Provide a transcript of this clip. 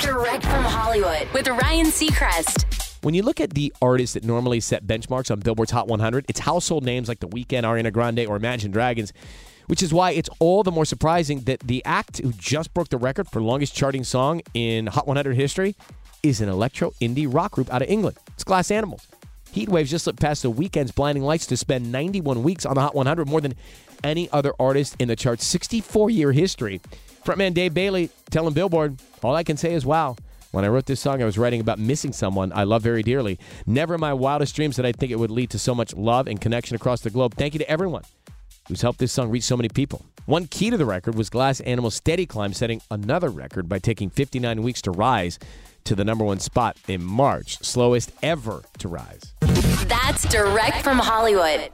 Direct from Hollywood with Ryan Seacrest. When you look at the artists that normally set benchmarks on Billboard's Hot 100, it's household names like The Weeknd, Ariana Grande, or Imagine Dragons, which is why it's all the more surprising that the act who just broke the record for longest charting song in Hot 100 history is an electro indie rock group out of England. It's Glass Animals. Heatwaves just slipped past the Weeknd's Blinding Lights to spend 91 weeks on the Hot 100, more than any other artist in the chart's 64 year history. Frontman Dave Bayley telling Billboard, All I can say is wow. When I wrote this song, I was writing about missing someone I love very dearly. Never in my wildest dreams did I think it would lead to so much love and connection across the globe. Thank you to everyone who's helped this song reach so many people. One key to the record was Glass Animal's steady climb, setting another record by taking 59 weeks to rise to the number one spot in March, slowest ever to rise. That's direct from Hollywood.